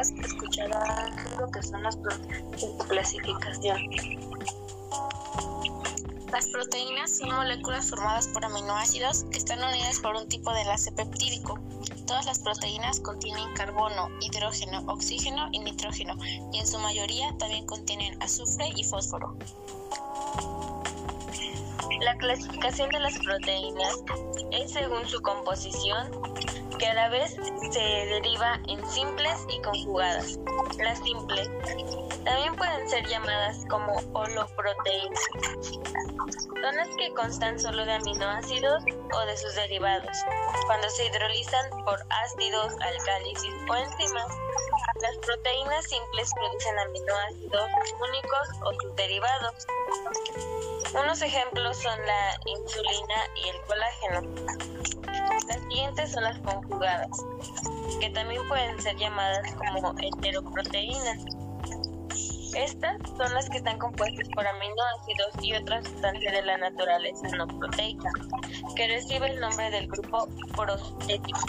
escucharán lo que son las clasificación. Las proteínas son moléculas formadas por aminoácidos que están unidas por un tipo de enlace peptídico. Todas las proteínas contienen carbono, hidrógeno, oxígeno y nitrógeno, y en su mayoría también contienen azufre y fósforo. La clasificación de las proteínas es según su composición, que a la vez se deriva en simples y conjugadas. Las simples también pueden ser llamadas como holoproteínas. Son las que constan solo de aminoácidos o de sus derivados. Cuando se hidrolizan por ácidos, alcálisis o enzimas, las proteínas simples producen aminoácidos únicos o sus derivados. Unos ejemplos son la insulina y el colágeno. Las siguientes son las conjugadas, que también pueden ser llamadas como heteroproteínas. Estas son las que están compuestas por aminoácidos y otras sustancias de la naturaleza no proteica, que recibe el nombre del grupo protético.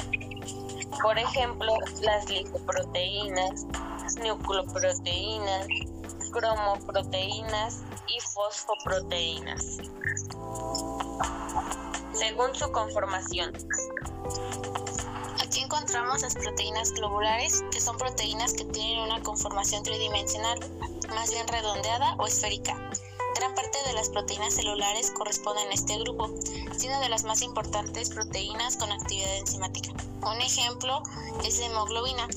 Por ejemplo, las lipoproteínas, nucleoproteínas, cromoproteínas y fosfoproteínas. Según su conformación. Aquí encontramos las proteínas globulares, que son proteínas que tienen una conformación tridimensional, más bien redondeada o esférica. Gran parte de las proteínas celulares corresponden a este grupo, siendo de las más importantes proteínas con actividad enzimática. Un ejemplo es la hemoglobina,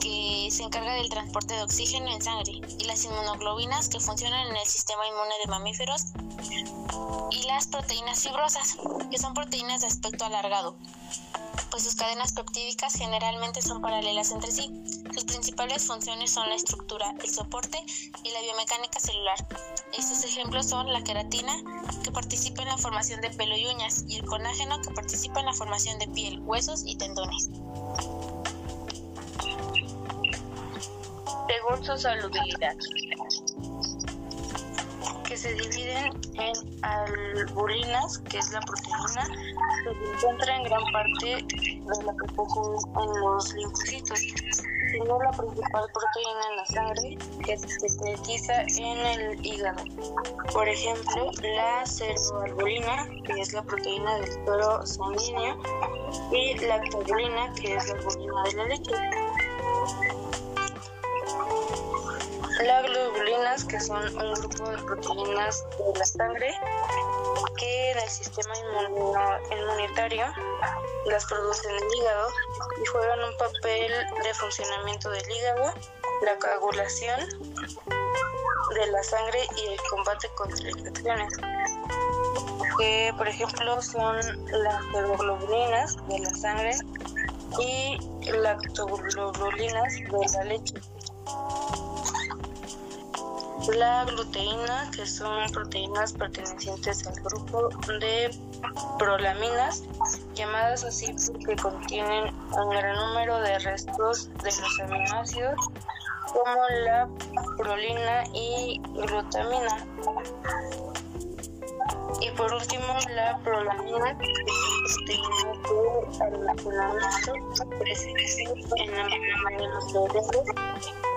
que se encarga del transporte de oxígeno en sangre, y las inmunoglobinas que funcionan en el sistema inmune de mamíferos, y las proteínas fibrosas, que son proteínas de aspecto alargado, pues sus cadenas peptídicas generalmente son paralelas entre sí. Sus principales funciones son la estructura, el soporte y la biomecánica celular. Estos ejemplos son la queratina, que participa en la formación de pelo y uñas, y el colágeno, que participa en la formación de piel, huesos y tendones. Según su solubilidad, que se dividen en albulinas, que es la proteína, que se encuentra en gran parte de la que en los linfocitos, sino la principal proteína en la sangre, que se sintetiza en el hígado. Por ejemplo, la ceroalbulina, que es la proteína del suero sanguíneo, y la globulina, que es la albulina de la leche. Las globulinas, que son un grupo de proteínas de la sangre que en el sistema inmunitario las produce en el hígado y juegan un papel de funcionamiento del hígado, la coagulación de la sangre y el combate contra infecciones. Que por ejemplo son las hemoglobina de la sangre y lactoglobulinas de la leche la gluteína, que son proteínas pertenecientes al grupo de prolaminas, llamadas así porque contienen un gran número de restos de los aminoácidos, como la prolina y glutamina. Y por último, la prolamina, que es en la membrana de los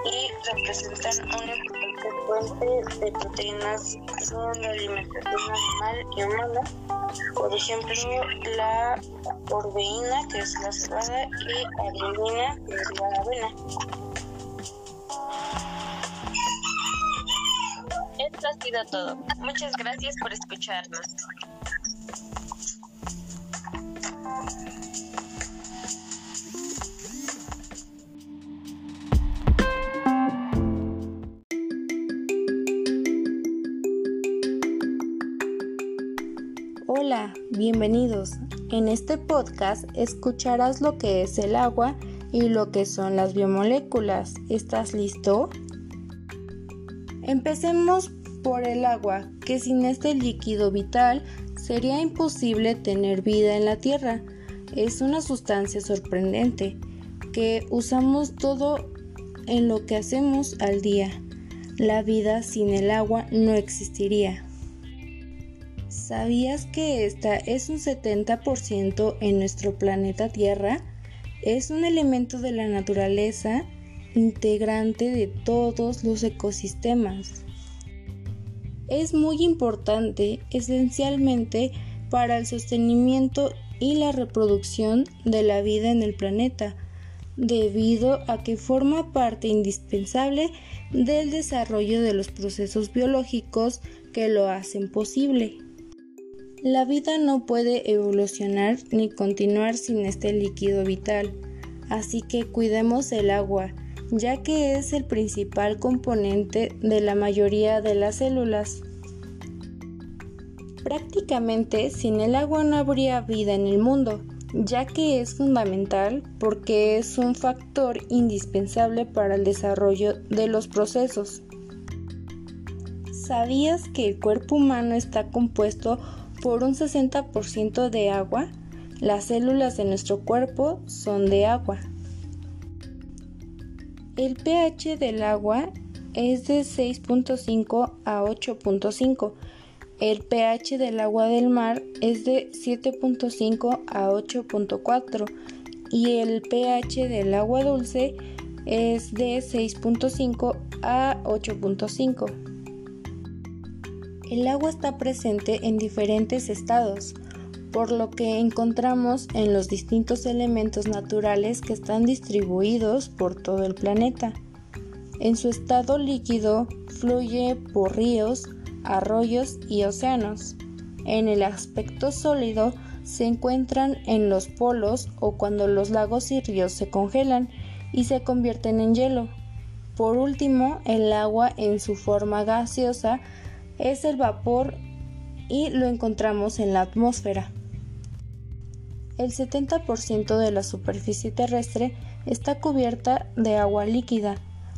y representan una importante fuente de proteínas en la alimentación animal y humana. Por ejemplo, la orbeína, que es la cebada, y albumina, que es la avena. Esto ha sido todo. Muchas gracias por escucharnos. Bienvenidos. En este podcast escucharás lo que es el agua y lo que son las biomoléculas. ¿Estás listo? Empecemos por el agua, que sin este líquido vital sería imposible tener vida en la Tierra. Es una sustancia sorprendente que usamos todo en lo que hacemos al día. La vida sin el agua no existiría. ¿Sabías que esta es un 70% en nuestro planeta Tierra? es un elemento de la naturaleza integrante de todos los ecosistemas. Es muy importante esencialmente para el sostenimiento y la reproducción de la vida en el planeta, debido a que forma parte indispensable del desarrollo de los procesos biológicos que lo hacen posible. La vida no puede evolucionar ni continuar sin este líquido vital, así que cuidemos el agua, ya que es el principal componente de la mayoría de las células. Prácticamente sin el agua no habría vida en el mundo, ya que es fundamental porque es un factor indispensable para el desarrollo de los procesos. ¿Sabías que el cuerpo humano está compuesto por un 60% de agua? Las células de nuestro cuerpo son de agua. El pH del agua es de 6.5 a 8.5 el pH del agua del mar es de 7.5 a 8.4 y el pH del agua dulce es de 6.5 a 8.5. El agua está presente en diferentes estados, por lo que encontramos en los distintos elementos naturales que están distribuidos por todo el planeta. En su estado líquido fluye por ríos, arroyos y océanos. En el aspecto sólido se encuentran en los polos o cuando los lagos y ríos se congelan y se convierten en hielo. Por último, el agua en su forma gaseosa es el vapor y lo encontramos en la atmósfera. El 70% de la superficie terrestre está cubierta de agua líquida,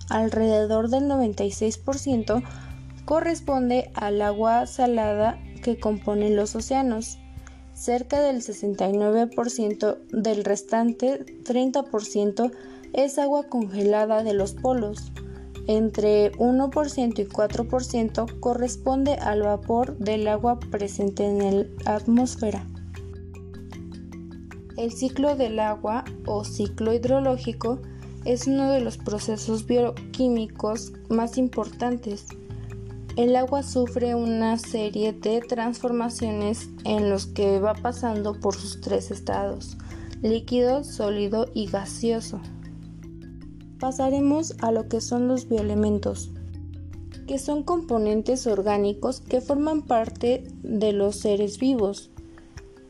alrededor del 96% corresponde al agua salada que componen los océanos. Cerca del 69% del restante 30% es agua congelada de los polos. Entre 1% y 4% corresponde al vapor del agua presente en la atmósfera. El ciclo del agua o ciclo hidrológico es uno de los procesos bioquímicos más importantes el agua sufre una serie de transformaciones en los que va pasando por sus tres estados, líquido, sólido y gaseoso. Pasaremos a lo que son los bioelementos, que son componentes orgánicos que forman parte de los seres vivos.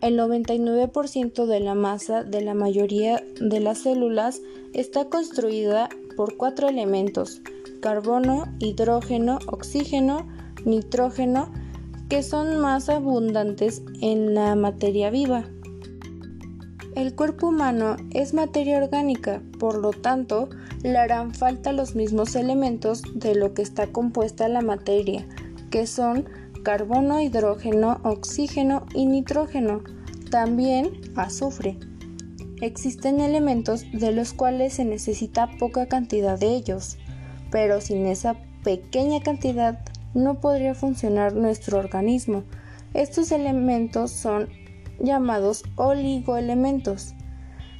El 99% de la masa de la mayoría de las células está construida por cuatro elementos, carbono, hidrógeno, oxígeno, nitrógeno, que son más abundantes en la materia viva. El cuerpo humano es materia orgánica, por lo tanto, le harán falta los mismos elementos de lo que está compuesta la materia, que son carbono, hidrógeno, oxígeno y nitrógeno, también azufre. Existen elementos de los cuales se necesita poca cantidad de ellos, pero sin esa pequeña cantidad no podría funcionar nuestro organismo. Estos elementos son llamados oligoelementos.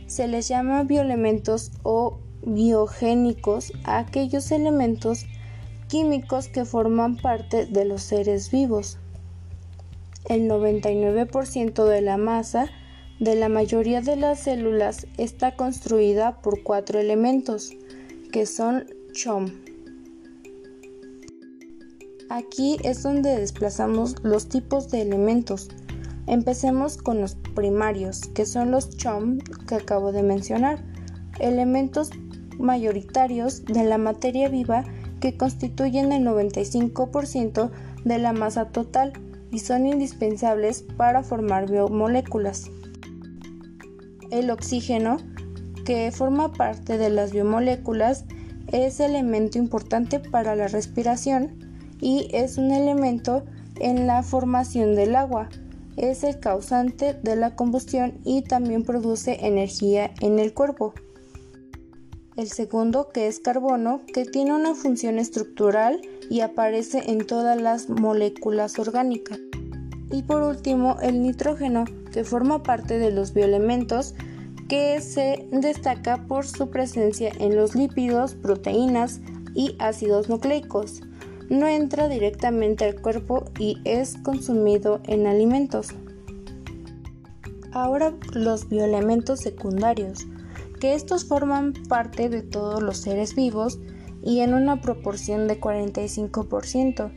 Se les llama bioelementos o biogénicos a aquellos elementos químicos que forman parte de los seres vivos. El 99% de la masa de la mayoría de las células está construida por cuatro elementos, que son CHOM. Aquí es donde desplazamos los tipos de elementos. Empecemos con los primarios, que son los CHOM que acabo de mencionar, elementos mayoritarios de la materia viva que constituyen el 95% de la masa total y son indispensables para formar biomoléculas. El oxígeno, que forma parte de las biomoléculas, es elemento importante para la respiración y es un elemento en la formación del agua. Es el causante de la combustión y también produce energía en el cuerpo. El segundo, que es carbono, que tiene una función estructural y aparece en todas las moléculas orgánicas. Y por último, el nitrógeno, que forma parte de los bioelementos que se destaca por su presencia en los lípidos, proteínas y ácidos nucleicos. No entra directamente al cuerpo y es consumido en alimentos. Ahora los bioelementos secundarios, que estos forman parte de todos los seres vivos y en una proporción de 45%.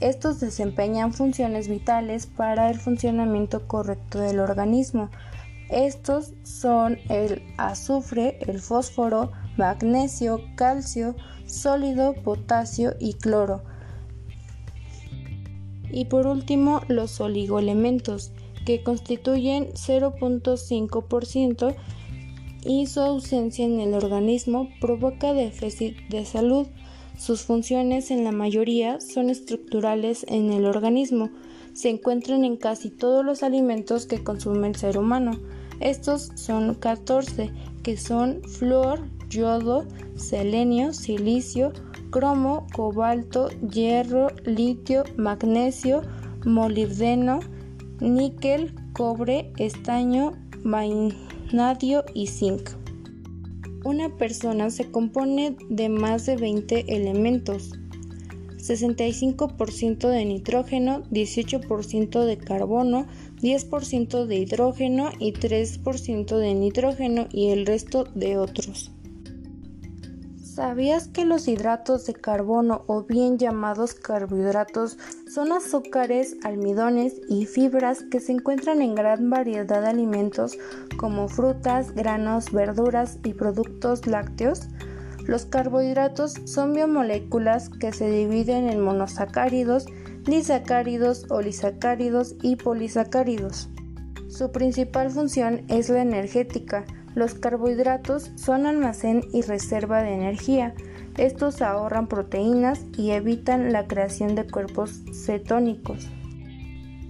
Estos desempeñan funciones vitales para el funcionamiento correcto del organismo. Estos son el azufre, el fósforo, magnesio, calcio, sólido, potasio y cloro. Y por último, los oligoelementos, que constituyen 0.5% y su ausencia en el organismo provoca déficit de salud. Sus funciones en la mayoría son estructurales en el organismo. Se encuentran en casi todos los alimentos que consume el ser humano. Estos son 14, que son flúor, yodo, selenio, silicio, cromo, cobalto, hierro, litio, magnesio, molibdeno, níquel, cobre, estaño, vanadio y zinc. Una persona se compone de más de 20 elementos, 65% de nitrógeno, 18% de carbono, 10% de hidrógeno y 3% de nitrógeno y el resto de otros. ¿Sabías que los hidratos de carbono o bien llamados carbohidratos son azúcares, almidones y fibras que se encuentran en gran variedad de alimentos como frutas, granos, verduras y productos lácteos? Los carbohidratos son biomoléculas que se dividen en monosacáridos, disacáridos, olisacáridos y polisacáridos. Su principal función es la energética, los carbohidratos son almacén y reserva de energía. Estos ahorran proteínas y evitan la creación de cuerpos cetónicos.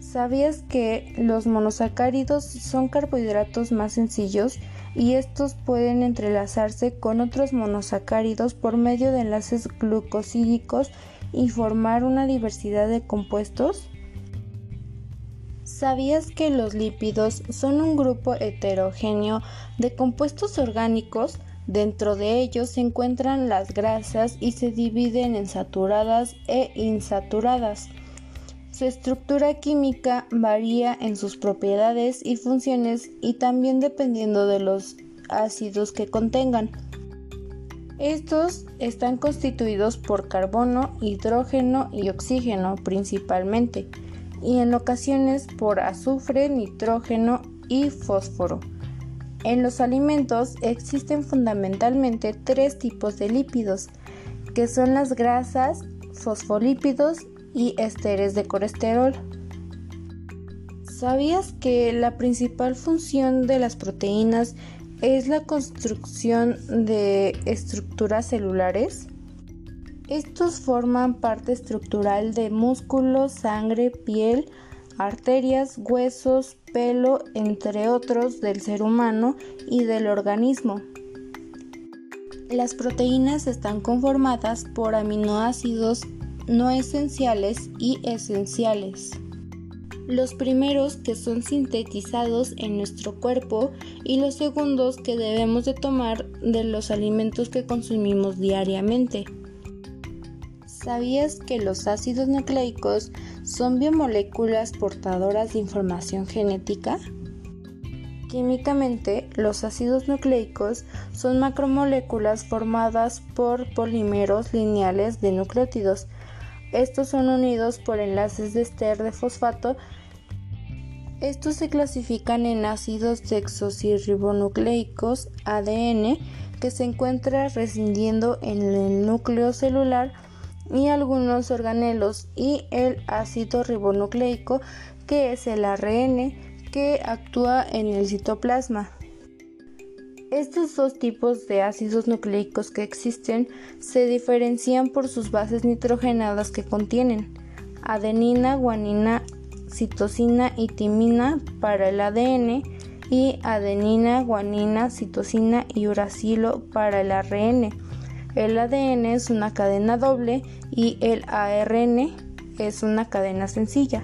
¿Sabías que los monosacáridos son carbohidratos más sencillos y estos pueden entrelazarse con otros monosacáridos por medio de enlaces glucosídicos y formar una diversidad de compuestos? ¿Sabías que los lípidos son un grupo heterogéneo de compuestos orgánicos? Dentro de ellos se encuentran las grasas y se dividen en saturadas e insaturadas. Su estructura química varía en sus propiedades y funciones y también dependiendo de los ácidos que contengan. Estos están constituidos por carbono, hidrógeno y oxígeno principalmente y en ocasiones por azufre, nitrógeno y fósforo. En los alimentos existen fundamentalmente tres tipos de lípidos, que son las grasas, fosfolípidos y esteres de colesterol. ¿Sabías que la principal función de las proteínas es la construcción de estructuras celulares? Estos forman parte estructural de músculos, sangre, piel, arterias, huesos, pelo, entre otros, del ser humano y del organismo. Las proteínas están conformadas por aminoácidos no esenciales y esenciales. Los primeros que son sintetizados en nuestro cuerpo y los segundos que debemos de tomar de los alimentos que consumimos diariamente. ¿Sabías que los ácidos nucleicos son biomoléculas portadoras de información genética? Químicamente, los ácidos nucleicos son macromoléculas formadas por polímeros lineales de nucleótidos. Estos son unidos por enlaces de ester de fosfato. Estos se clasifican en ácidos desoxirribonucleicos ADN que se encuentra rescindiendo en el núcleo celular y algunos organelos y el ácido ribonucleico que es el ARN que actúa en el citoplasma. Estos dos tipos de ácidos nucleicos que existen se diferencian por sus bases nitrogenadas que contienen adenina, guanina, citosina y timina para el ADN y adenina, guanina, citosina y uracilo para el ARN. El ADN es una cadena doble y el ARN es una cadena sencilla.